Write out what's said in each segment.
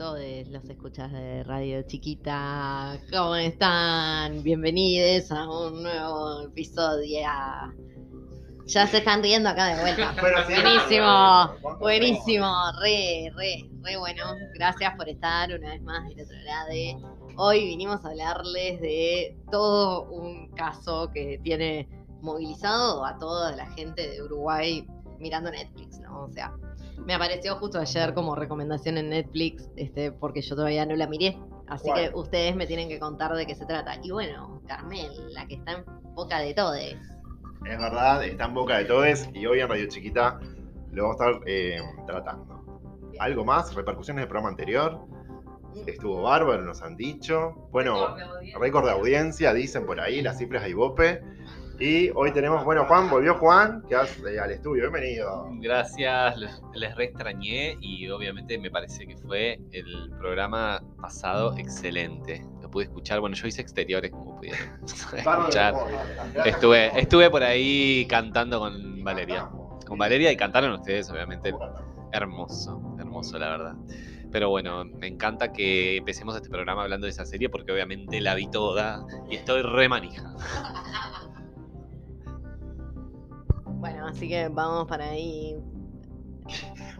todos los escuchas de Radio Chiquita. ¿Cómo están? Bienvenidos a un nuevo episodio. Ya se están riendo acá de vuelta. buenísimo, buenísimo, re, re, re bueno. Gracias por estar una vez más del otro lado. Hoy vinimos a hablarles de todo un caso que tiene movilizado a toda la gente de Uruguay mirando Netflix, ¿no? O sea, me apareció justo ayer como recomendación en Netflix, este, porque yo todavía no la miré. Así que ustedes me tienen que contar de qué se trata. Y bueno, Carmel, la que está en boca de todos. Es verdad, está en boca de todos y hoy en Radio Chiquita lo vamos a estar eh, tratando. ¿Algo más? ¿Repercusiones del programa anterior? Mm. Estuvo bárbaro, nos han dicho. Bueno, récord de audiencia, dicen por ahí, las cifras de Ibope. Y hoy tenemos, bueno, Juan, volvió Juan, que eh, al estudio, bienvenido. Gracias, les, re extrañé y obviamente me parece que fue el programa pasado excelente. Lo pude escuchar, bueno, yo hice exteriores como pudieron escuchar. Estuve, estuve por ahí cantando con Valeria. Con Valeria y cantaron ustedes, obviamente. Hermoso, hermoso, la verdad. Pero bueno, me encanta que empecemos este programa hablando de esa serie porque obviamente la vi toda y estoy re manija. Bueno, así que vamos para ahí.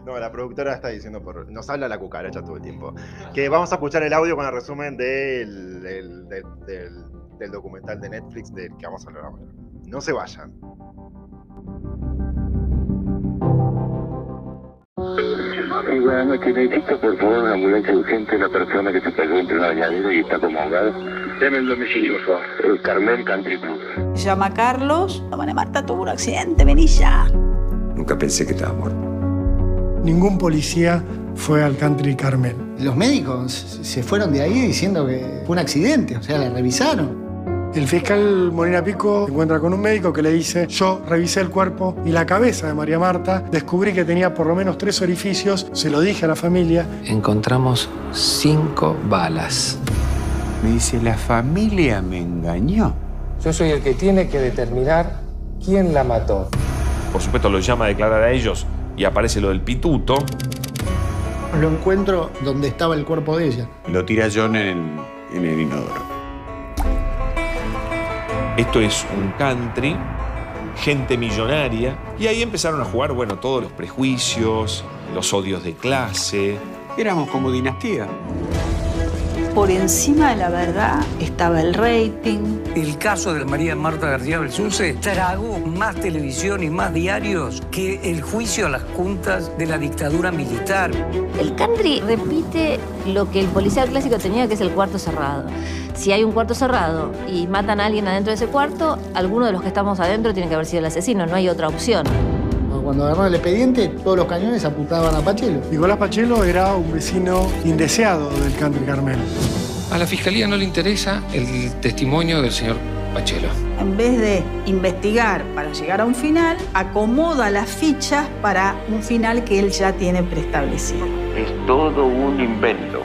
No, la productora está diciendo por. Nos habla la cucaracha todo el tiempo. Que vamos a escuchar el audio con el resumen del, del, documental de Netflix del que vamos a hablar ahora. No se vayan. Sí, buenas noches. Necesito por favor una ambulancia urgente una persona que se cayó entre una bañadera y está como ahogada. Deme el domicilio, por favor. El Carmel Country Club llama a Carlos. Bueno, Marta tuvo un accidente, vení ya. Nunca pensé que estaba muerto. Ningún policía fue al Country Carmel. Los médicos se fueron de ahí diciendo que fue un accidente, o sea, la revisaron. El fiscal Molina Pico se encuentra con un médico que le dice, yo revisé el cuerpo y la cabeza de María Marta, descubrí que tenía por lo menos tres orificios, se lo dije a la familia. Encontramos cinco balas. Me dice, la familia me engañó. Yo soy el que tiene que determinar quién la mató. Por supuesto, lo llama a declarar a ellos y aparece lo del pituto. Lo encuentro donde estaba el cuerpo de ella. Lo tira John en el, en el inodoro. Esto es un country, gente millonaria, y ahí empezaron a jugar, bueno, todos los prejuicios, los odios de clase. Éramos como dinastía por encima de la verdad estaba el rating. El caso de María Marta García Belsunce tragó más televisión y más diarios que el juicio a las juntas de la dictadura militar. El country repite lo que el policial clásico tenía, que es el cuarto cerrado. Si hay un cuarto cerrado y matan a alguien adentro de ese cuarto, alguno de los que estamos adentro tiene que haber sido el asesino, no hay otra opción. Cuando agarró el expediente, todos los cañones apuntaban a Pachelo. Nicolás Pachelo era un vecino indeseado del Country Carmel. A la fiscalía no le interesa el testimonio del señor Pachelo. En vez de investigar para llegar a un final, acomoda las fichas para un final que él ya tiene preestablecido. Es todo un invento.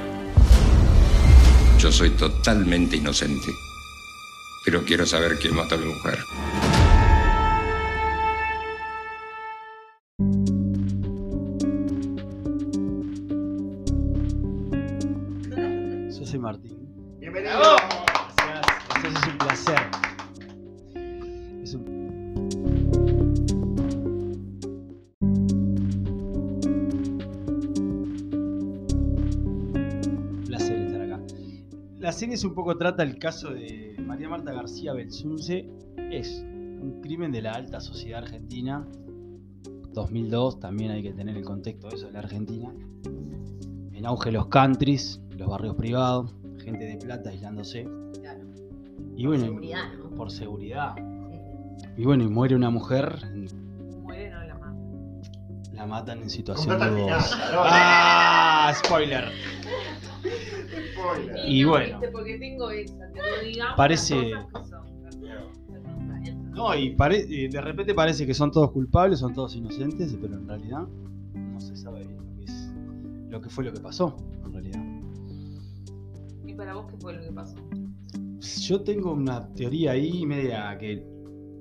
Yo soy totalmente inocente, pero quiero saber quién mató a mi mujer. Un poco trata el caso de María Marta García Belsunce. Es un crimen de la alta sociedad argentina. 2002, también hay que tener el contexto de eso de la Argentina. En auge los countries, los barrios privados, gente de plata aislándose. Y por bueno, seguridad, por seguridad. Y bueno, y muere una mujer. Muere, no la matan. La matan en situación de ¡Ah! ¡Spoiler! Y bueno. Parece. No, y de repente parece que son todos culpables, son todos inocentes, pero en realidad no se sabe lo que, es, lo que fue lo que pasó, en realidad. ¿Y para vos qué fue lo que pasó? Yo tengo una teoría ahí media que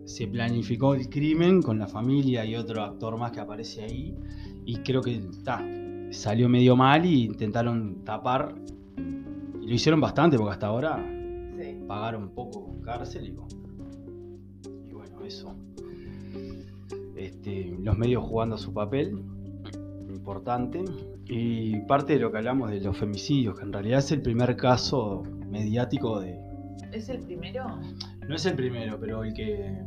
se planificó el crimen con la familia y otro actor más que aparece ahí y creo que está salió medio mal y intentaron tapar. Y lo hicieron bastante porque hasta ahora pagaron poco con cárcel y, y bueno, eso. Este, los medios jugando su papel importante y parte de lo que hablamos de los femicidios, que en realidad es el primer caso mediático de... ¿Es el primero? No es el primero, pero el que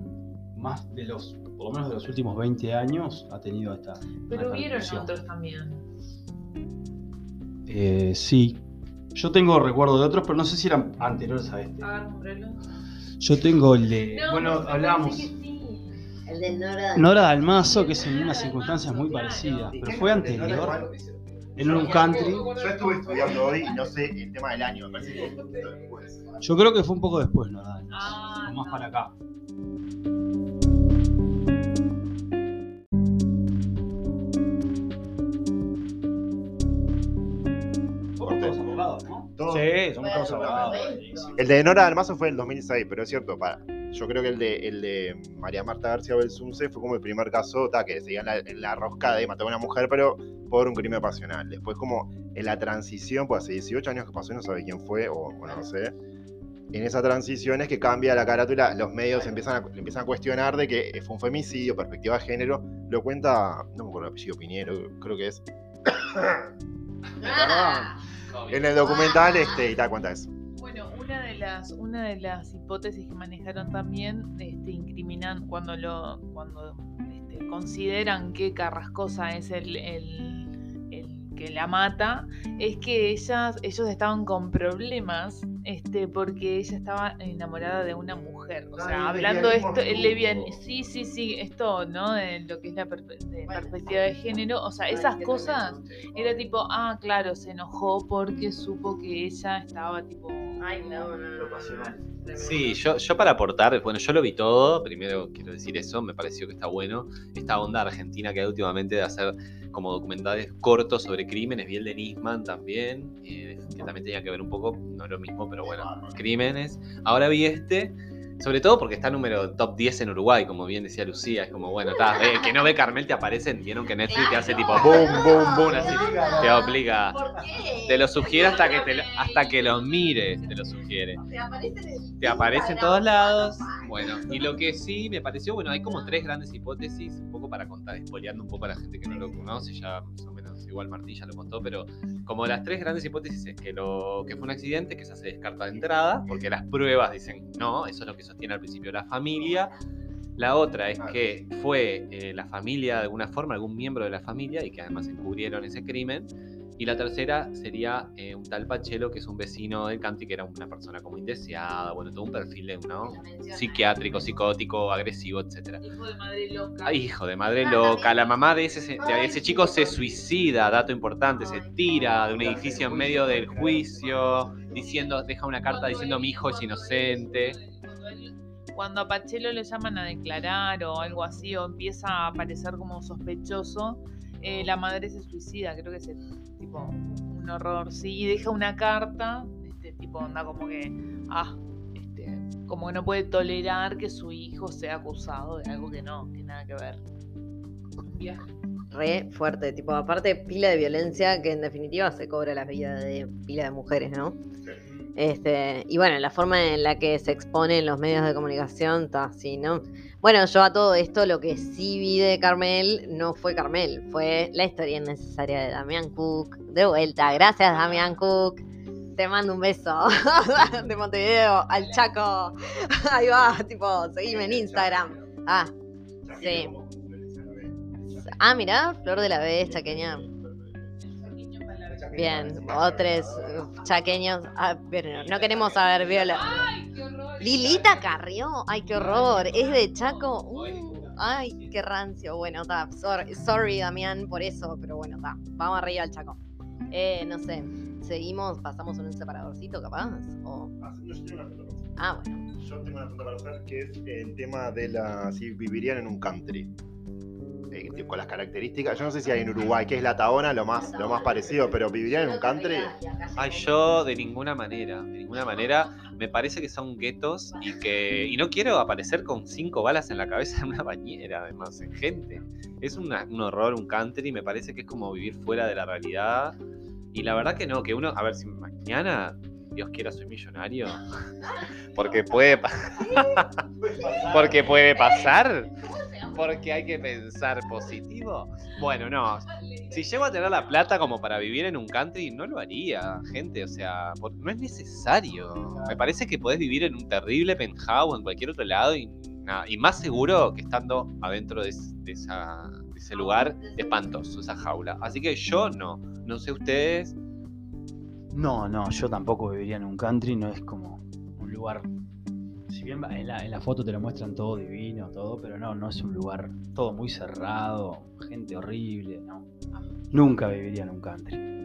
más de los, por lo menos de los últimos 20 años, ha tenido esta... Pero vieron otros también. Eh, sí. Yo tengo recuerdo de otros, pero no sé si eran anteriores a este. A ver, Yo tengo el de... bueno, hablábamos... El de Nora Nora Dalmazo, que es en unas circunstancias muy parecidas, pero fue anterior. En un country. Yo estuve estudiando hoy y no sé el tema del año, me parece que fue un poquito después. Yo creo que fue un poco después, Nora Dalmazo. o más para acá. Sí, somos todos abogados. El de Nora Dalmazo fue en el 2006, pero es cierto, para, yo creo que el de, el de María Marta García Belsunce fue como el primer caso ta, que seguía en la, en la rosca de matar a una mujer, pero por un crimen pasional. Después, como en la transición, pues hace 18 años que pasó y no sabe quién fue, o bueno, no sé. En esa transición es que cambia la carátula, los medios empiezan a, empiezan a cuestionar de que fue un femicidio, perspectiva de género. Lo cuenta, no me acuerdo el apellido Piñero, creo que es. En el documental, este, y tal, cuenta eso. Una de las, una de las hipótesis que manejaron también, este, incriminan cuando lo, cuando este, consideran que Carrascosa es el, que la mata, es que ellas, ellos estaban con problemas, este, porque ella estaba enamorada de una mujer. O sea, hablando de esto, él le viene, sí, sí, sí, esto, ¿no? De lo que es la perspectiva de género. O sea, esas cosas era tipo, ah, claro, se enojó porque supo que ella estaba tipo Ay, no, no, Sí, yo, yo para aportar, bueno, yo lo vi todo, primero quiero decir eso, me pareció que está bueno. Esta onda argentina que hay últimamente de hacer como documentales cortos sobre crímenes, vi el de Nisman también, eh, que también tenía que ver un poco, no lo mismo, pero bueno, crímenes. Ahora vi este, sobre todo porque está número top 10 en Uruguay, como bien decía Lucía. Es como, bueno, está, eh, que no ve Carmel te aparece, entienden que Netflix te hace tipo boom, boom, boom, así. Te obliga. Te lo sugiere hasta que, te, hasta que lo mires, te lo sugiere. Te aparece en todos lados. Bueno, y lo que sí me pareció, bueno, hay como tres grandes hipótesis, un poco para contar, espoleando un poco a la gente que no lo conoce, ya más o menos igual Martí ya lo contó, pero como las tres grandes hipótesis es que, lo, que fue un accidente, que se descarta de entrada, porque las pruebas dicen no, eso es lo que sostiene al principio la familia. La otra es que fue eh, la familia, de alguna forma, algún miembro de la familia, y que además encubrieron ese crimen. Y la tercera sería eh, un tal Pachelo, que es un vecino del country, que era una persona como indeseada, bueno, todo un perfil ¿no? psiquiátrico, psicótico, agresivo, etc. Hijo de madre loca. Ah, hijo de madre loca. La mamá de ese, de ese chico se suicida, dato importante, se tira de un edificio en medio del juicio, diciendo, deja una carta diciendo mi hijo es inocente cuando a Pachelo le llaman a declarar o algo así, o empieza a aparecer como sospechoso, eh, la madre se suicida, creo que es tipo un horror, sí, y deja una carta, este tipo onda como que, ah, este, como que no puede tolerar que su hijo sea acusado de algo que no, que nada que ver. Re fuerte, tipo, aparte pila de violencia que en definitiva se cobra la vida de pila de mujeres, ¿no? Este, y bueno, la forma en la que se expone en los medios de comunicación está así, ¿no? Bueno, yo a todo esto lo que sí vi de Carmel no fue Carmel, fue la historia innecesaria de Damián Cook. De vuelta, gracias Damián Cook. Te mando un beso de Montevideo al Chaco. Ahí va, tipo, seguime en Instagram. Ah, sí. Ah, mirá, Flor de la B, chaqueña. Bien, otros chaqueños. Ah, pero no queremos saber viola. Lilita Carrió. Ay, qué horror. Es de Chaco. Uh, ay, qué rancio. Bueno, está. Sorry, Damián, por eso. Pero bueno, está. Vamos arriba al Chaco. Eh, no sé. Seguimos, pasamos un separadorcito capaz. O... Ah, bueno. Yo tengo una pregunta para hacer que es el tema de la. si vivirían en un country. Eh, con las características. Yo no sé si hay en Uruguay, que es la Taona, lo más, lo más parecido, pero ¿vivirían en un country? Ay, yo de ninguna manera, de ninguna manera. me parece que son guetos y que. Y no quiero aparecer con cinco balas en la cabeza en una bañera, además, en gente. Es una- un horror, un country, me parece que es como vivir fuera de la realidad. Y la verdad que no, que uno, a ver si mañana, Dios quiera, soy millonario. Porque puede, porque puede pasar. Porque hay que pensar positivo. Bueno, no. Si llego a tener la plata como para vivir en un country, no lo haría, gente. O sea, por- no es necesario. Me parece que podés vivir en un terrible penthouse en cualquier otro lado y, nada, y más seguro que estando adentro de, de esa- de ese lugar espantoso, esa jaula. Así que yo no. No sé ustedes. No, no, yo tampoco viviría en un country, no es como un lugar. En la, en la foto te lo muestran todo divino, todo, pero no, no es un lugar todo muy cerrado, gente horrible, no. Nunca viviría en un country.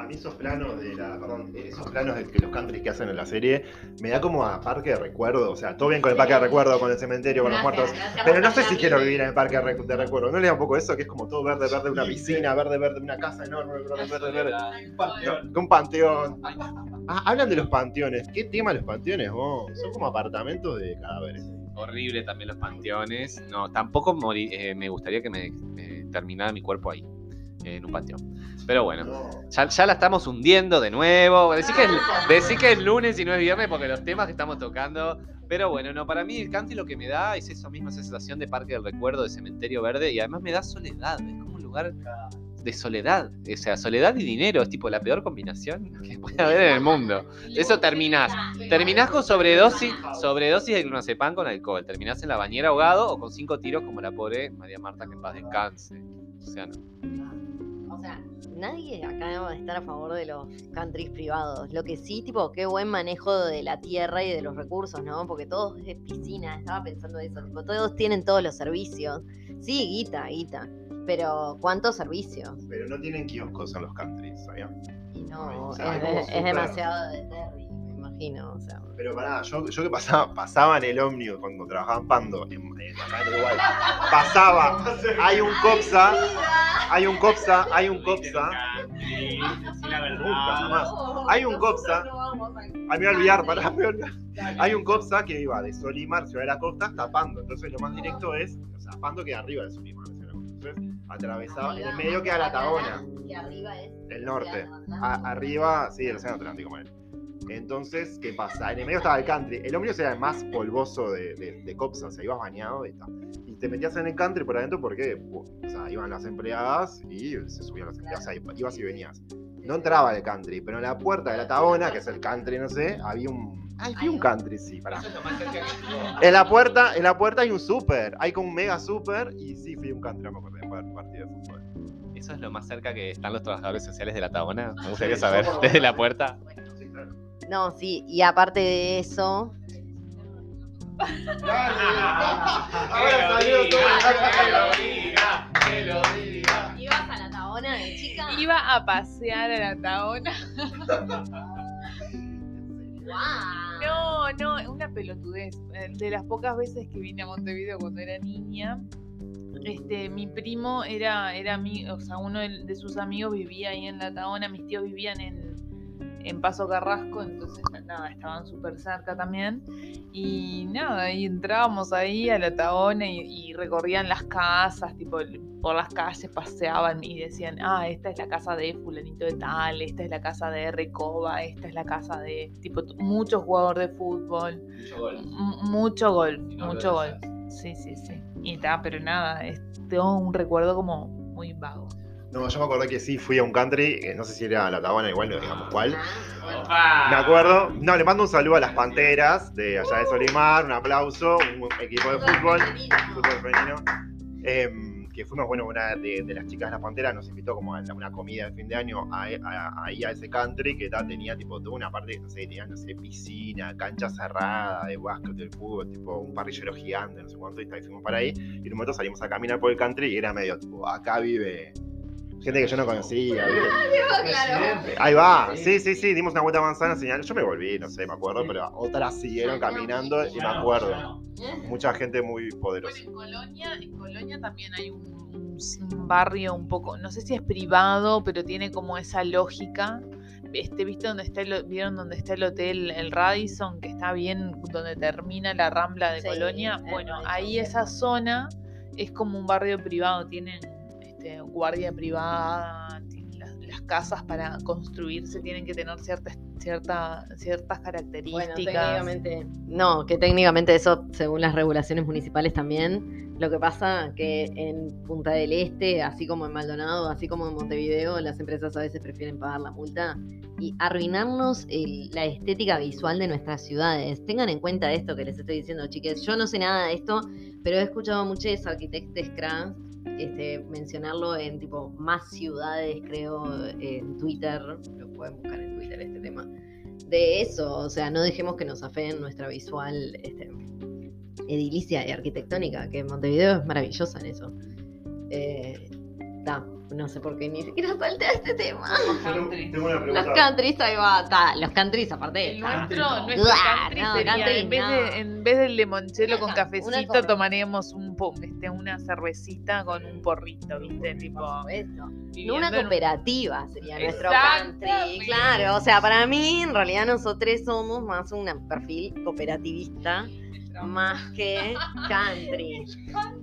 A mí esos planos de la. Perdón, esos planos de que los countries que hacen en la serie me da como a parque de recuerdo. O sea, todo bien con el parque de recuerdo, con el cementerio, con los muertos. Pero no sé si quiero vivir en el parque de recu- de recuerdo. ¿No le da un poco eso? Que es como todo verde, verde, una piscina, verde, verde, una casa enorme, verde, verde, verde. Un panteón. Ah, hablan de los panteones. ¿Qué tema los panteones vos? Son como apartamentos de cadáveres. Horrible también los panteones. No, tampoco mori- eh, me gustaría que me, me terminara mi cuerpo ahí, en un panteón. Pero bueno, ya, ya la estamos hundiendo de nuevo. Decí que, es, decí que es lunes y no es viernes porque los temas que estamos tocando. Pero bueno, no, para mí el country lo que me da es esa misma sensación de parque del recuerdo, de cementerio verde y además me da soledad. Es como un lugar de soledad. O sea, soledad y dinero es tipo la peor combinación que puede haber en el mundo. Eso terminás. Terminás con sobredosis, sobredosis de clonazepam con alcohol. Terminás en la bañera ahogado o con cinco tiros como la pobre María Marta que en paz descanse. O sea, no. O sea, nadie acá debe estar a favor de los countries privados. Lo que sí, tipo, qué buen manejo de la tierra y de los recursos, ¿no? Porque todos es piscina, estaba pensando eso, tipo, todos tienen todos los servicios. Sí, guita, guita. Pero, ¿cuántos servicios? Pero no tienen kioscos en los countries, ¿sabías? Y no, O sea, hay es, demasiado de Terry, O sea, Pero pará, yo, yo que pasaba, pasaba en el ómnibus cuando trabajaba en Pando, en, en- acá en Uruguay, pasaba, hay un Copsa, hay un Copsa, hay un Copsa, nunca, hay un Copsa, ay, me voy a olvidar, pará, me voy a olvidar. hay un Copsa que iba de Solimar, Ciudad de la Costa, hasta Pando, entonces lo más directo es, o sea, Pando queda arriba de Solimar, Ciudad de la Costa, entonces atravesaba, en el medio queda la Tabona, que arriba es. el norte, A- arriba, sí, el Océano Atlántico, bueno. Entonces, ¿qué pasa? En el medio estaba el country. El ómnibus era el más polvoso de, de, de Copsa, o sea, ibas bañado y tal. Y te metías en el country por adentro porque, o sea, iban las empleadas y se subían las empleadas, o sea, ibas y venías. No entraba el country, pero en la puerta de la Tabona, que es el country, no sé, había un... Ay, vi un country, sí, pará. En la puerta, en la puerta hay un super, hay como un mega super y sí, fui un country, no me acuerdo, de jugar un partido de fútbol. Eso es lo más cerca que están los trabajadores sociales de la Tabona. Me gustaría saber desde la puerta. No, sí, y aparte de eso. Ahora todo. ¿Ibas a la tabona de chica? Iba a pasear a la Taona. No, no, una pelotudez. Eh, De las pocas veces que vine a Montevideo cuando era niña, este, mi primo era, era mi, o sea, uno de, de sus amigos vivía ahí en la Taona, mis tíos vivían en, en Paso Carrasco, entonces nada, estaban súper cerca también. Y nada, y entrábamos ahí a la Taona y, y recorrían las casas, tipo por las calles paseaban y decían, ah, esta es la casa de fulanito de tal, esta es la casa de Recoba, esta es la casa de, tipo, muchos jugadores de fútbol, M- mucho golf, mucho golf. Sí, sí, sí. Y está, pero nada, es, tengo un recuerdo como muy vago. No, yo me acordé que sí fui a un country, eh, no sé si era la Tabana, igual no digamos cuál. Me acuerdo. No, le mando un saludo a las Panteras de allá de Solimar, un aplauso, un equipo de fútbol, fútbol femenino. em, que fuimos, bueno, una de, de las chicas de las Panteras nos invitó como a una comida de fin de año a- a- ahí a, ese country que ta, tenía tipo toda una parte, no sé, tenía, no sé, piscina, cancha cerrada, de básquet, de fútbol, tipo un parrillero gigante, no sé cuánto, y ta, y fuimos para ahí. Y en un momento salimos a caminar por el country y era medio tipo, acá vive gente que yo no conocía. ¿viste? Ahí va, sí, sí, sí, dimos una vuelta a manzana, señal. Yo me volví, no sé, me acuerdo, pero otras siguieron caminando y me acuerdo. Mucha gente muy poderosa. En Colonia, en Colonia también hay un, barrio un poco, no sé si es privado, pero tiene como esa lógica este, ¿viste dónde está el, vieron dónde está el hotel, el Radisson, que está bien donde termina la rambla de Sí, Colonia? Bueno, ahí esa zona es como un barrio privado, tienen este, guardia privada, las, las casas para construirse tienen que tener ciertas, cierta, ciertas Bueno, características. técnicamente. No, que técnicamente eso, según las regulaciones municipales también, lo que pasa que en Punta del Este, así como en Maldonado, así como en Montevideo, las empresas a veces prefieren pagar la multa y arruinarnos el- la estética visual de nuestras ciudades. Tengan en cuenta esto que les estoy diciendo, chiques. Yo no sé nada de esto, pero he escuchado muchos arquitectos crans este, mencionarlo en tipo más ciudades, creo, en Twitter. Lo pueden buscar en Twitter este tema de eso, o sea, no dejemos que nos afeen nuestra visual este, edilicia y arquitectónica, que Montevideo es maravillosa en eso. Eh, no sé por qué ni siquiera salté a este tema. Tengo una Los countries, ahí va, ta, los countries aparte. El nuestro, nuestro Uah, country no, sería, country, en, vez no. de, en vez del limonchelo con cafecito, tomaríamos un este, una cervecita con un porrito, ¿viste? Tipo, Una cooperativa sería nuestro country. Claro, o sea, para mí, en realidad, nosotros somos más un perfil cooperativista más que country.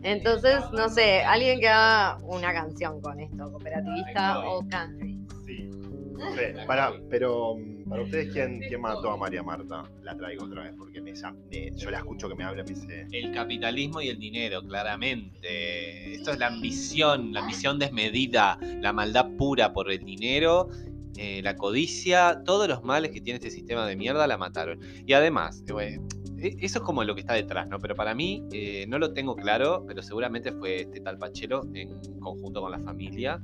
Entonces, no sé, alguien que haga una canción con esto, cooperativista o country. Sí. No sé, para, pero mm, para ustedes, ¿quién, ¿quién mató a María Marta? La traigo otra vez, porque me, yo la escucho que me habla y me dice. El capitalismo y el dinero, claramente. Esto es la ambición, la ambición desmedida, la maldad pura por el dinero, eh, la codicia, todos los males que tiene este sistema de mierda la mataron. Y además, eh, bueno, eso es como lo que está detrás, ¿no? Pero para mí, eh, no lo tengo claro, pero seguramente fue este tal Pachelo en conjunto con la familia,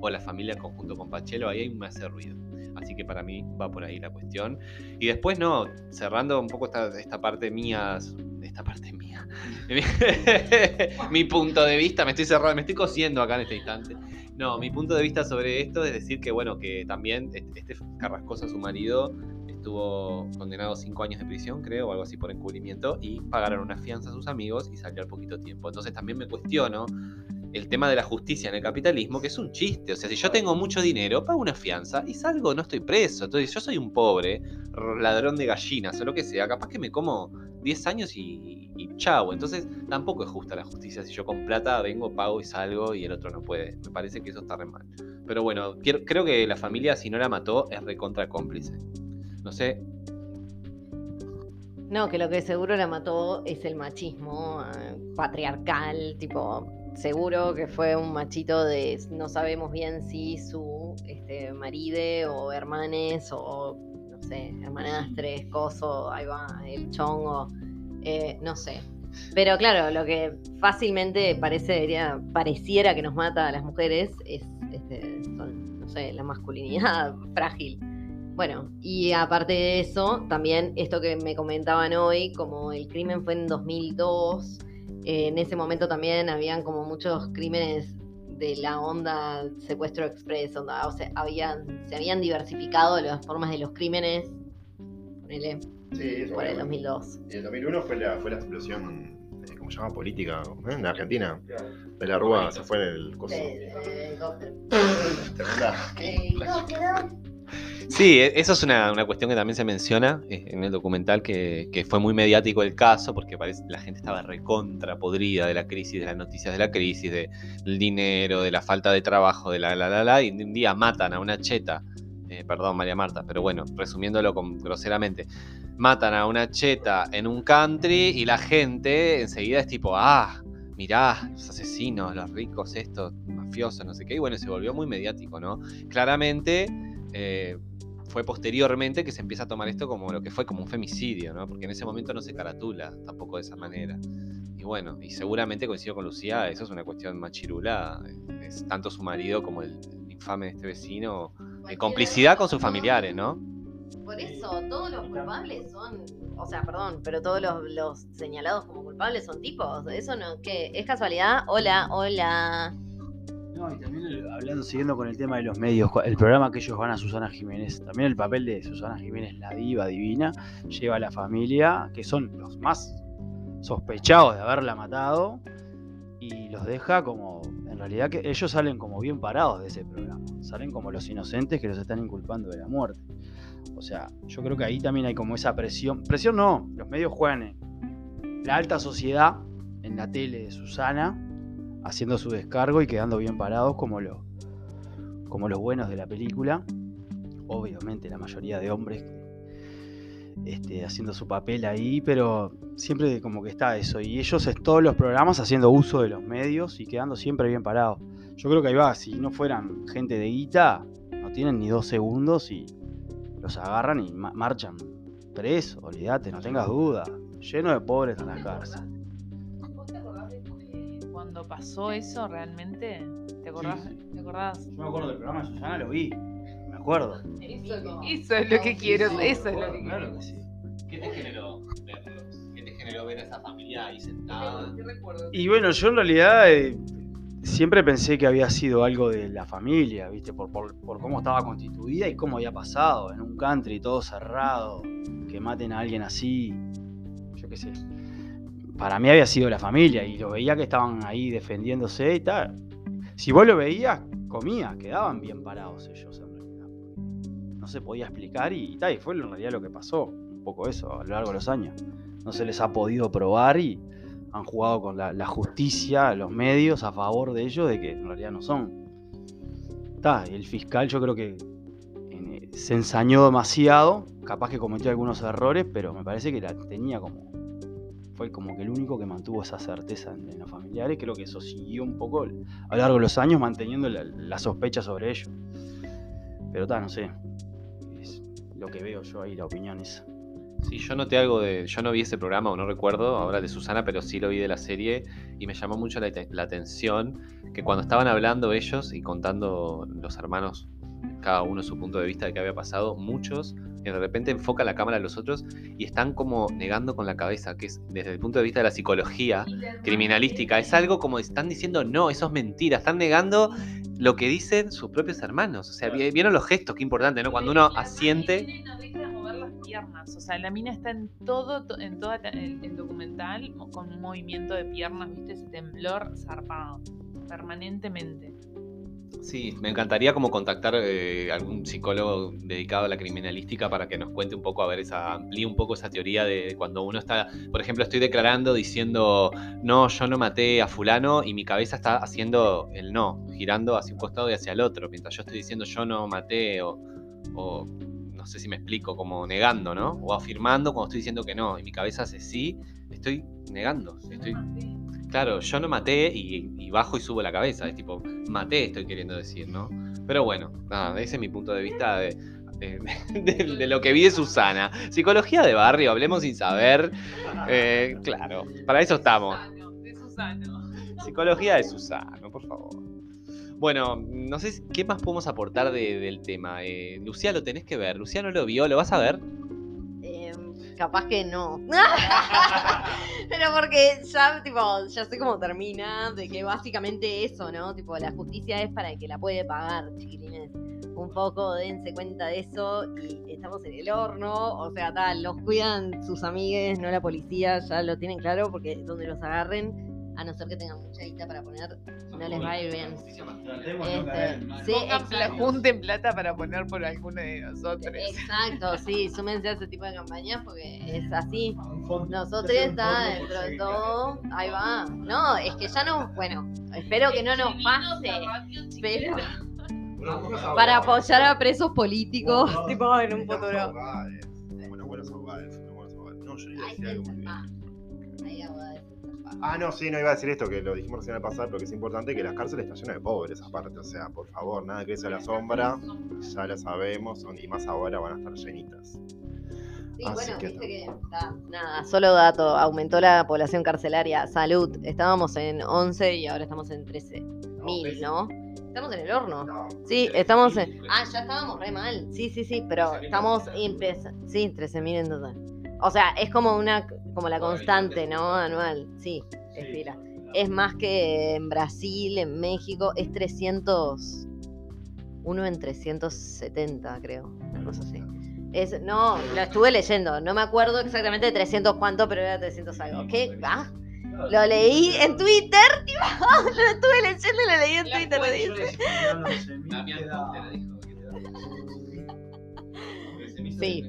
o la familia en conjunto con Pachelo, ahí me hace ruido. Así que para mí va por ahí la cuestión. Y después, no, cerrando un poco esta, esta parte mía, esta parte mía, mi punto de vista, me estoy cerrando, me estoy cosiendo acá en este instante. No, mi punto de vista sobre esto es decir que, bueno, que también este este Carrascosa, su marido, estuvo condenado a cinco años de prisión, creo, o algo así por encubrimiento, y pagaron una fianza a sus amigos y salió al poquito tiempo. Entonces también me cuestiono el tema de la justicia en el capitalismo, que es un chiste. O sea, si yo tengo mucho dinero, pago una fianza y salgo, no estoy preso. Entonces, yo soy un pobre, ladrón de gallinas o lo que sea, capaz que me como 10 años y, y. Entonces, tampoco es justa la justicia. Si yo con plata vengo, pago y salgo y el otro no puede. Me parece que eso está re mal. Pero bueno, creo que la familia, si no la mató, es recontra cómplice. No sé, No, que lo que seguro la mató es el machismo eh, patriarcal, tipo, seguro que fue un machito de, no sabemos bien si su este, maride o hermanes o, no sé, hermanastres, coso, ahí va, el chongo, eh, no sé. Pero claro, lo que fácilmente parecería, pareciera que nos mata a las mujeres es, este, son, no sé, la masculinidad frágil. Bueno, y aparte de eso, también esto que me comentaban hoy, como el crimen fue en 2002, eh, en ese momento también habían como muchos crímenes de la onda secuestro express, onda, o sea, habían, se habían diversificado las formas de los crímenes, ponele, Sí, eso por el bueno. 2002. Y el 2001 fue la, fue la explosión, eh, ¿cómo se llama? Política, ¿eh? en Argentina. De la Rúa se fue en el coso. Sí, e- eso es una, una cuestión que también se menciona eh, en el documental, que, fue muy mediático el caso, porque parece la gente estaba recontra podrida de la crisis, de las noticias de la crisis, de- del dinero, de la falta de trabajo, de la la la la, y un día matan a una cheta, eh, perdón María Marta, pero bueno, resumiéndolo groseramente, matan a una cheta en un country y la gente enseguida es tipo, ah, mirá, los asesinos, los ricos, estos, mafiosos, no sé qué, y bueno, se volvió muy mediático, ¿no? Claramente... eh, fue posteriormente que se empieza a tomar esto como lo que fue como un femicidio, ¿no? Porque en ese momento no se caratula tampoco de esa manera. Y bueno, y seguramente coincido con Lucía, eso es una cuestión machirula, es tanto su marido como el, el infame de este vecino, de complicidad con sus familiares, ¿no? Por eso, todos los culpables son, o sea, perdón, pero todos los, los señalados como culpables son tipos. Eso no, ¿qué? ¿Es casualidad? Hola, hola. No, y también hablando, siguiendo con el tema de los medios, el programa que ellos van a Susana Jiménez, también el papel de Susana Jiménez, la diva divina, lleva a la familia, que son los más sospechados de haberla matado, y los deja como, en realidad que ellos salen como bien parados de ese programa, salen como los inocentes que los están inculpando de la muerte. O sea, yo creo que ahí también hay como esa presión, presión no, los medios juegan en la alta sociedad, en la tele de Susana, haciendo su descargo y quedando bien parados como, los como los buenos de la película. Obviamente la mayoría de hombres este, haciendo su papel ahí, pero siempre como que está eso. Y ellos en todos los programas haciendo uso de los medios y quedando siempre bien parados. Yo creo que ahí va, si no fueran gente de guita, no tienen ni dos segundos y los agarran y marchan presos, olvídate, no tengas duda. Lleno de pobres en la cárcel. Cuando pasó eso realmente? ¿Te acordás? ¿Te acordás? Yo me acuerdo del programa de Susana, lo vi. Me acuerdo. Eso, es lo que quiero, eso es lo que Claro que sí. ¿Qué te generó verlos? ¿Qué te generó ver a esa familia ahí sentada? Y bueno, yo en realidad eh, siempre pensé que había sido algo de la familia, ¿viste? Por, por, por, cómo estaba constituida y cómo había pasado. En un country todo cerrado, que maten a alguien así. Yo qué sé. Para mí había sido la familia y lo veía que estaban ahí defendiéndose y tal. Si vos lo veías, comía, quedaban bien parados ellos en realidad. No se podía explicar y, tal, y fue en realidad lo que pasó. Un poco eso a lo largo de los años. No se les ha podido probar y han jugado con la, justicia, los medios a favor de ellos, de que en realidad no son. Está, el fiscal yo creo que eh, se ensañó demasiado, capaz que cometió algunos errores, pero me parece que la tenía como. Fue como que el único que mantuvo esa certeza en, los familiares. Creo que eso siguió un poco a lo largo de los años manteniendo la, sospecha sobre ellos. Pero está, no sé. Es lo que veo yo ahí, la opinión esa. Sí, yo noté algo de. Yo no vi ese programa, o no recuerdo ahora de Susana, pero sí lo vi de la serie y me llamó mucho la, atención que cuando estaban hablando ellos y contando los hermanos, cada uno su punto de vista de qué había pasado, muchos de repente enfoca la cámara a los otros y están como negando con la cabeza, que es desde el punto de vista de la psicología criminalística, es algo como están diciendo, no, eso es mentira, están negando lo que dicen sus propios hermanos. O sea, vieron los gestos, qué importante, ¿no? Cuando uno asiente piernas. O sea, la mina está en todo, en todo el, el, documental con un movimiento de piernas, viste, ese temblor zarpado, permanentemente. Sí, me encantaría como contactar eh, algún psicólogo dedicado a la criminalística para que nos cuente un poco, a ver, esa, amplíe un poco esa teoría de cuando uno está, por ejemplo, estoy declarando diciendo, no, yo no maté a fulano y mi cabeza está haciendo el no, girando hacia un costado y hacia el otro, mientras yo estoy diciendo yo no maté o, o no sé si me explico, como negando, ¿no? O afirmando cuando estoy diciendo que no y mi cabeza hace sí, estoy negando, estoy... Claro, yo no maté y, y, bajo y subo la cabeza. Es tipo, maté, estoy queriendo decir, ¿no? Pero bueno, nada, ese es mi punto de vista de, de, de, de lo que vi de Susana. Psicología de barrio, hablemos sin saber. Eh, claro, para eso estamos. De Susano. Psicología de Susano, por favor. Bueno, no sé qué más podemos aportar del tema. Eh, Lucía, lo tenés que ver. Lucía no lo vio, ¿lo vas a ver? Capaz que no. Pero porque ya, tipo, ya sé cómo termina, de que básicamente eso, ¿no? Tipo, la justicia es para el que la puede pagar, chiquilines. Un poco dense cuenta de eso y estamos en el horno, o sea, tal, los cuidan sus amigues, no la policía, ya lo tienen claro, porque donde los agarren, a no ser que tengan mucha guita para poner, no les va a ir bien. Este, sí, exacto. junten plata para poner por alguno de nosotros. Exacto, sí, súmense a ese tipo de campañas porque es así. Nosotros está dentro de todo, ahí va. No, es que ya no, bueno, espero que no nos pase, pero para apoyar a presos políticos, tipo en un futuro. Bueno, buenos abogados, buenos abogados. No, yo le decía algo muy bien. Ah, no, sí, no iba a decir esto, que lo dijimos recién al pasar, pero que es importante que las cárceles están llenas de pobres aparte. O sea, por favor, nada que eso a la sombra, ya lo sabemos, y más ahora van a estar llenitas. Sí, Así bueno, que viste que está, nada, solo dato, aumentó la población carcelaria, salud, estábamos en 11 y ahora estamos en 13 mil, ¿no? Estamos en el horno. No, sí, estamos en... Ah, ya estábamos re mal. Sí, sí, sí, pero estamos empezando... Sí, 13 mil en total. O sea, es como una como la constante, ¿no? Anual, sí, espera. Es más que en Brasil, en México, es 300, uno en 370, creo, una cosa así. Es, no, lo estuve leyendo, no me acuerdo exactamente de 300 cuánto, pero era 300 algo. ¿Qué? Ah, Lo leí en Twitter, lo estuve leyendo y lo leí en Twitter. lo dice. Sí.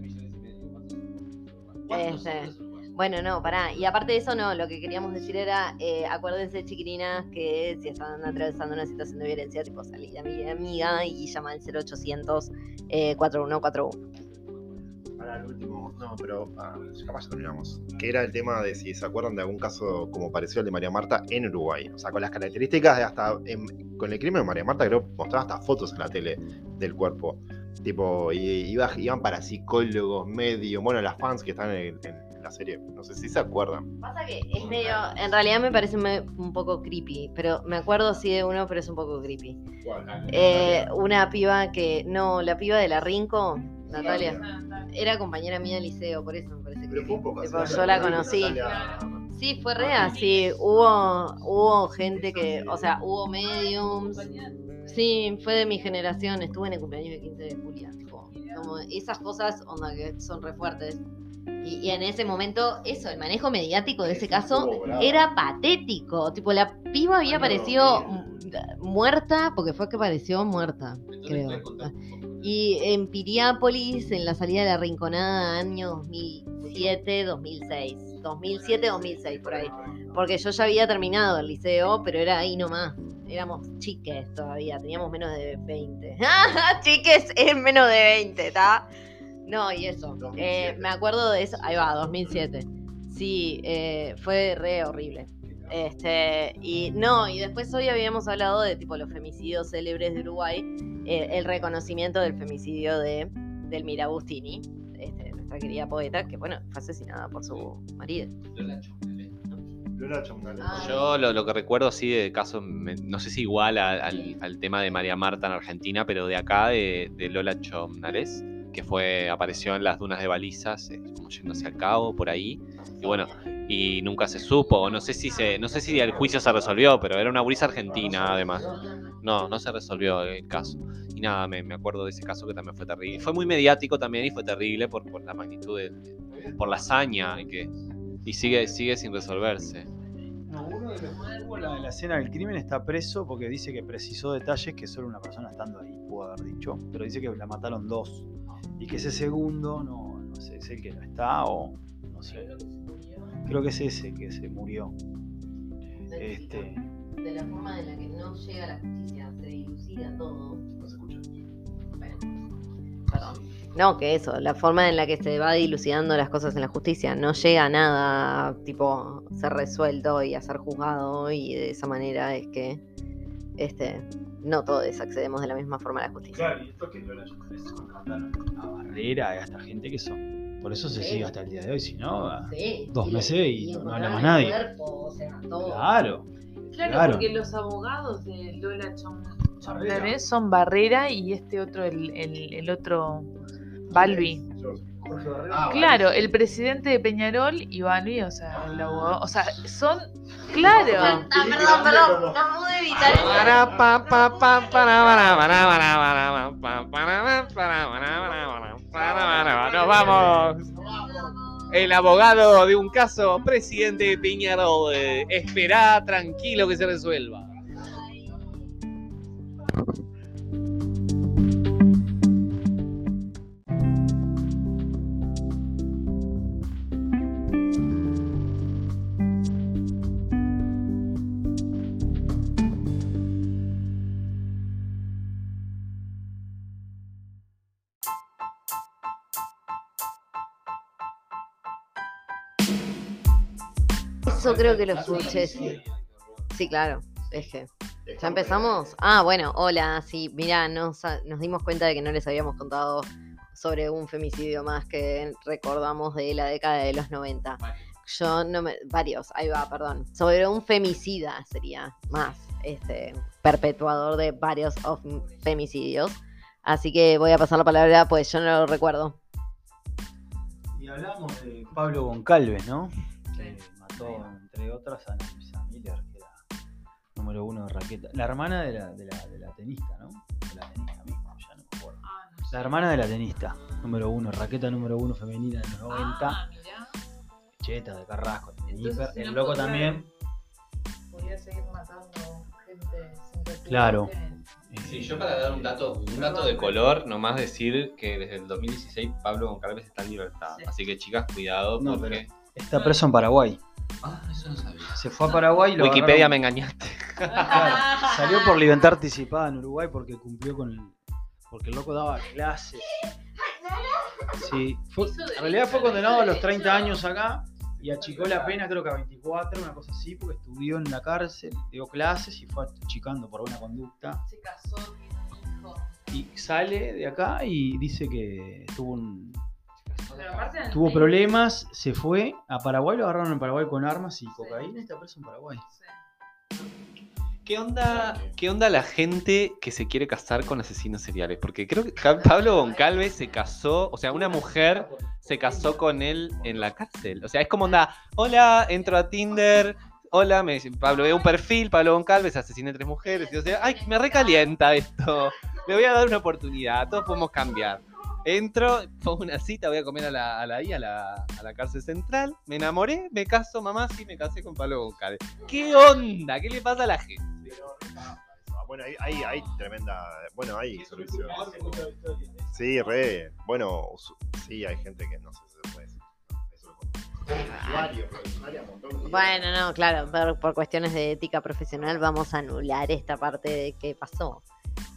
Este, bueno, no, pará. Y aparte de eso, no, lo que queríamos decir era, eh, acuérdense, chiquilinas, que si están atravesando una situación de violencia, tipo, salí a mi amiga y llama al 0800 eh, 4141. Para el último, no, pero ah, capaz terminamos. Que era el tema de si se acuerdan de algún caso como pareció el de María Marta en Uruguay. O sea, con las características de hasta. con el crimen de María Marta, creo mostraba hasta fotos en la tele del cuerpo. Tipo, y, iba, iban para psicólogos, medios, bueno, las fans que están en, la serie. No sé si se acuerdan. Pasa que es medio. En realidad me parece un poco creepy. Pero me acuerdo sí de uno, pero es un poco creepy. Eh, una piba que. No, la piba de la Rinco, Natalia. Era compañera mía de liceo, por eso me parece que. yo la conocí. Sí, fue real, sí. Hubo, hubo gente que. O sea, hubo mediums. Sí, fue de mi generación. Estuve en el cumpleaños de 15 de Julia. como esas cosas, onda, que son re fuertes. Y, en ese momento, eso, el manejo mediático de ese caso era patético. Tipo, la piba había aparecido muerta, porque fue que pareció muerta, creo. Y en Piriápolis, en la salida de la Rinconada, año 2007, 2006. 2007, 2006, por ahí. Porque yo ya había terminado el liceo, pero era ahí nomás. Éramos chiques todavía, teníamos menos de 20. chiques es menos de 20, ¿está? No, y eso. Eh, me acuerdo de eso. Ahí va, 2007. Sí, eh, fue re horrible. Este, y no, y después hoy habíamos hablado de tipo los femicidios célebres de Uruguay, eh, el reconocimiento del femicidio de Delmira Agustini, este, nuestra querida poeta, que bueno, fue asesinada por su marido. Ah. Yo lo, que recuerdo así de caso, no sé si igual al, tema de María Marta en Argentina, pero de acá, de, Lola Chomnales, que fue, apareció en las dunas de balizas, eh, como yéndose al cabo, por ahí. Y bueno, y nunca se supo, no sé si se, no sé si el juicio se resolvió, pero era una brisa argentina además. No, no se resolvió el caso. Y nada, me, acuerdo de ese caso que también fue terrible. Fue muy mediático también y fue terrible por, por la magnitud, de, por la hazaña y que y sigue, sigue sin resolverse. No, uno de los la, la escena del crimen está preso porque dice que precisó detalles que solo una persona estando ahí pudo haber dicho, pero dice que la mataron dos y que ese segundo, no, no sé, es el que no está o no sé. Creo que es ese que se murió. Este... De la forma en la que no llega la justicia, se dilucida todo. No se escucha. Bueno, perdón. No, que eso, la forma en la que se va dilucidando las cosas en la justicia, no llega a nada, tipo, ser resuelto y a ser juzgado, y de esa manera es que este, no todos accedemos de la misma forma a la justicia. Claro, y esto que no a Barrera y hasta gente que son. Por eso se sigue hasta el día de hoy, si no, dos meses y, no habla más nadie. Claro. Claro, porque los abogados de Lola Chomnare son Barrera y este otro, el, el, el otro, Balbi. Ah, claro, el presidente de Peñarol y Balbi, o sea, el abogado, o sea, son, claro. Ah, perdón, perdón, no pude evitar Nos vamos. El abogado de un caso, presidente de Peñarol, espera tranquilo que se resuelva. Creo que lo escuché, sí. Sí, claro. Es que. ¿Ya empezamos? Ah, bueno, hola. Sí, mirá, nos, nos dimos cuenta de que no les habíamos contado sobre un femicidio más que recordamos de la década de los 90. Yo no me. Varios, ahí va, perdón. Sobre un femicida sería más. Este. Perpetuador de varios femicidios. Así que voy a pasar la palabra, pues yo no lo recuerdo. Y hablamos de Pablo Goncalves, ¿no? Que entre otras, Ana Luisa Miller, que era número uno de raqueta. La hermana de la, de la, de la tenista, ¿no? De la tenista misma, ya no me acuerdo. Ah, la hermana de la tenista, número uno, raqueta número uno femenina de los 90. Ah, Cheta, de Carrasco, de Entonces, Níper. si El no loco podía- también. Podría seguir matando gente sin Claro. Sí, yo para dar un dato, un dato de color, nomás decir que desde el 2016 Pablo Goncalves está en libertad. Así que chicas, cuidado No, porque... Está preso en Paraguay. Ah, eso no sabía. Se fue a Paraguay y lo Wikipedia agarraron- me engañaste. Claro, salió por libertad anticipada en Uruguay porque cumplió con el. Porque el loco daba clases. Sí, fue- en realidad fue condenado a los 30 años acá y achicó la pena, creo que a 24, una cosa así, porque estudió en la cárcel, dio clases y fue achicando por buena conducta. Se casó, tiene un hijo. Y sale de acá y dice que tuvo un. Tuvo seis. problemas, se fue a Paraguay, lo agarraron en Paraguay con armas y cocaína y está preso en Paraguay. ¿Qué onda, ¿Qué onda la gente que se quiere casar con asesinos seriales? Porque creo que Pablo Goncalves se casó, o sea, una mujer se casó con él en la cárcel. O sea, es como onda, hola, entro a Tinder, hola, me dice, Pablo, veo un perfil, Pablo Goncalves, asesiné tres mujeres. Y o sea, ay, me recalienta esto. Le voy a dar una oportunidad, todos podemos cambiar. Entro, pongo una cita, voy a comer a la, a la, a la, a la cárcel central, me enamoré, me caso, mamá, sí, me casé con Pablo Goncalves. ¿Qué onda? ¿Qué le pasa a la gente? Bueno, hay, hay, hay tremenda. Bueno, hay soluciones. Sí, re. Bueno, sí, hay gente que no sé si se puede decir. Usuario, montón Bueno, no, claro, por, por cuestiones de ética profesional vamos a anular esta parte de qué pasó.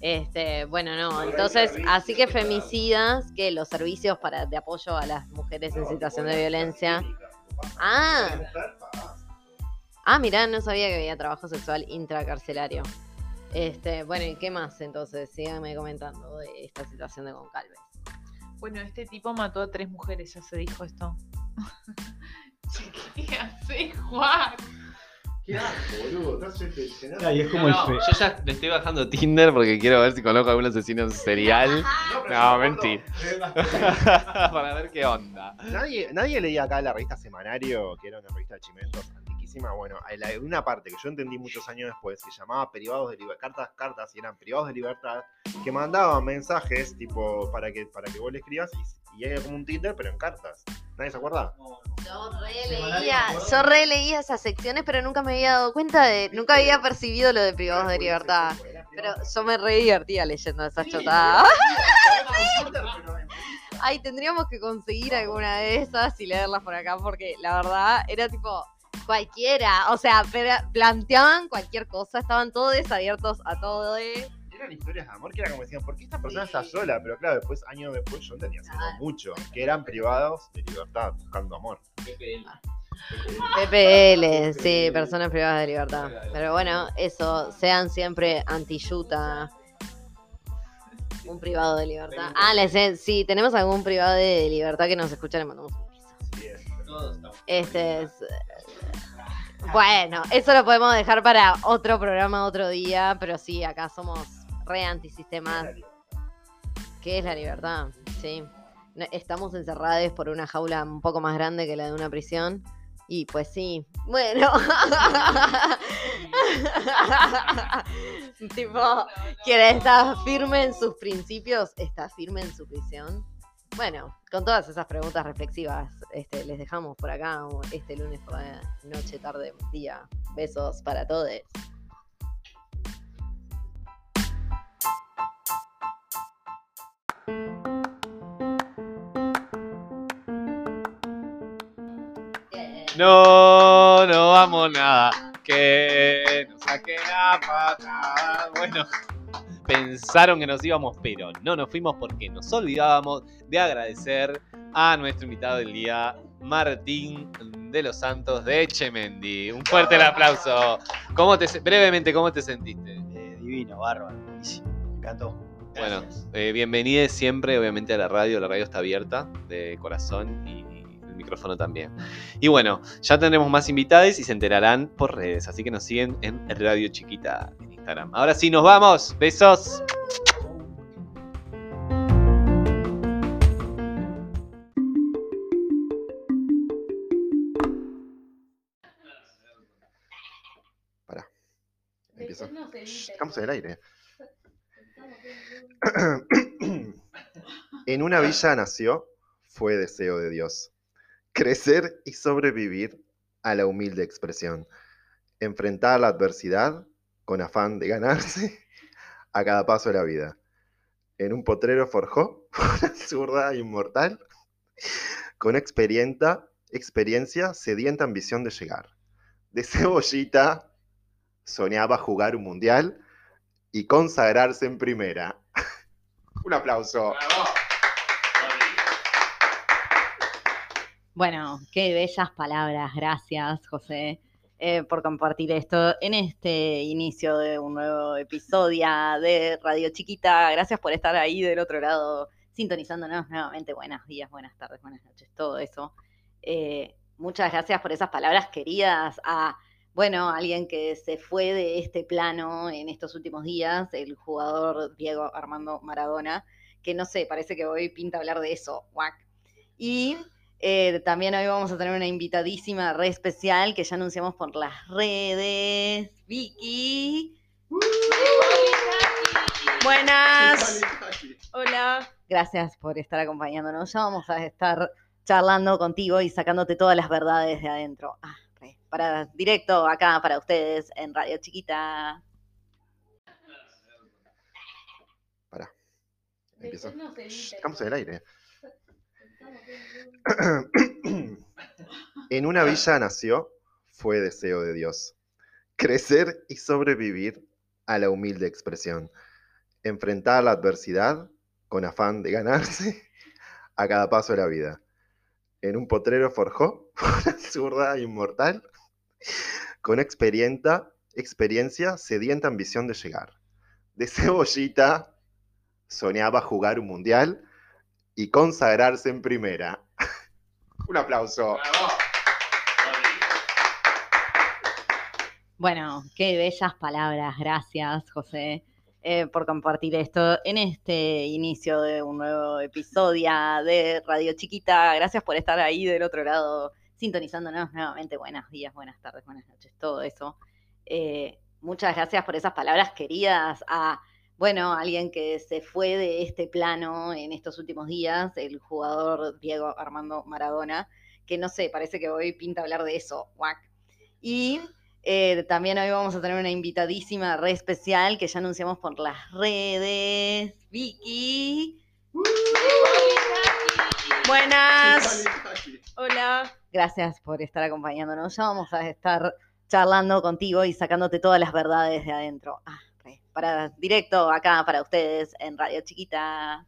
Este, bueno, no, entonces, así que femicidas, que los servicios para de apoyo a las mujeres en situación de violencia. Ah, ah, mirá, no sabía que había trabajo sexual intracarcelario. Este, bueno, ¿y qué más entonces? Síganme comentando de esta situación de Goncalves. Bueno, este tipo mató a tres mujeres, ya se dijo esto. ¿Qué haces, Juan? ¿Qué asco, boludo? Estás Ay, es como No, el fe. yo ya le estoy bajando Tinder porque quiero ver si conozco a algún asesino serial. No, mentira. Para ver qué onda. Nadie, nadie leía acá la revista Semanario, que era una revista de chimentos Bueno, hay una parte que yo entendí muchos años después, que llamaba privados de libertad, cartas, cartas, y eran privados de libertad, que mandaban mensajes tipo para que, para que vos le escribas y, y era como un Tinder, pero en cartas. ¿Nadie se acuerda? Yo releía, yo releía esas secciones, pero nunca me había dado cuenta de, nunca había percibido lo de privados de libertad. Pero yo me re divertía leyendo esas chotadas. Ay, tendríamos que conseguir alguna de esas y leerlas por acá, porque la verdad era tipo cualquiera. O sea, planteaban cualquier cosa, estaban todos abiertos a todo. ¿eh? Eran historias de amor que era como decían, ¿por qué esta persona está sola? Pero claro, después, años después, yo entendía no mucho, que eran privados de libertad, buscando amor. PPL, sí, personas privadas de libertad. Pero bueno, eso, sean siempre anti-yuta. Un privado de libertad. Ah, les, eh, si tenemos algún privado de libertad que nos escucha, le mandamos un beso. Este es. Bueno, eso lo podemos dejar para otro programa, otro día, pero sí, acá somos re antisistemas. ¿Qué es la libertad? Sí. Estamos encerrados por una jaula un poco más grande que la de una prisión. Y pues sí, bueno. tipo, quien está firme en sus principios, está firme en su prisión. Bueno, con todas esas preguntas reflexivas, este, les dejamos por acá este lunes por la noche, tarde, día. Besos para todos. No, no vamos nada. Que nos saque la patada. Bueno, pensaron que nos íbamos, pero no nos fuimos porque nos olvidábamos de agradecer a nuestro invitado del día, Martín de los Santos de Echemendi. Un fuerte el aplauso. ¿Cómo te, brevemente, ¿cómo te sentiste? Eh, divino, bárbaro, buenísimo. Me encantó. Bueno, eh, bienvenido siempre, obviamente, a la radio. La radio está abierta de corazón y el micrófono también. Y bueno, ya tendremos más invitados y se enterarán por redes. Así que nos siguen en Radio Chiquita Instagram. Ahora sí, nos vamos. Besos. Empiezo. Estamos en el aire. En una villa nació, fue deseo de Dios, Crecer y sobrevivir a la humilde expresión. Enfrentar la adversidad con afán de ganarse a cada paso de la vida. En un potrero forjó una zurda inmortal con experiencia, experiencia, sedienta ambición de llegar. De cebollita soñaba jugar un mundial y consagrarse en primera. un aplauso. Bueno, qué bellas palabras. Gracias, José, eh, por compartir esto en este inicio de un nuevo episodio de Radio Chiquita. Gracias por estar ahí del otro lado, sintonizándonos nuevamente. Buenos días, buenas tardes, buenas noches, todo eso. Eh, muchas gracias por esas palabras queridas a, bueno, alguien que se fue de este plano en estos últimos días, el jugador Diego Armando Maradona, que no sé, parece que hoy pinta hablar de eso. Guac. Y eh, también hoy vamos a tener una invitadísima re especial que ya anunciamos por las redes. Vicky. Buenas. Hola. Gracias por estar acompañándonos. Ya vamos a estar charlando contigo y sacándote todas las verdades de adentro. Ah, para directo acá para ustedes en Radio Chiquita. Para. Empiezo. Estamos en el aire. en una villa nació, fue deseo de Dios, crecer y sobrevivir a la humilde expresión, enfrentar la adversidad con afán de ganarse a cada paso de la vida. En un potrero forjó una zurda inmortal con experiencia, experiencia, sedienta ambición de llegar. De cebollita soñaba jugar un mundial y consagrarse en primera. Un aplauso. Bueno, qué bellas palabras. Gracias, José, eh, por compartir esto en este inicio de un nuevo episodio de Radio Chiquita. Gracias por estar ahí del otro lado, sintonizándonos nuevamente. Buenos días, buenas tardes, buenas noches, todo eso. Eh, muchas gracias por esas palabras queridas a bueno, alguien que se fue de este plano en estos últimos días, el jugador Diego Armando Maradona, que no sé, parece que hoy pinta hablar de eso, guac. Y eh, también hoy vamos a tener una invitadísima re especial que ya anunciamos por las redes. Vicky. Buenas. Hola. Gracias por estar acompañándonos. Ya vamos a estar charlando contigo y sacándote todas las verdades de adentro. Ah para directo acá para ustedes en Radio Chiquita.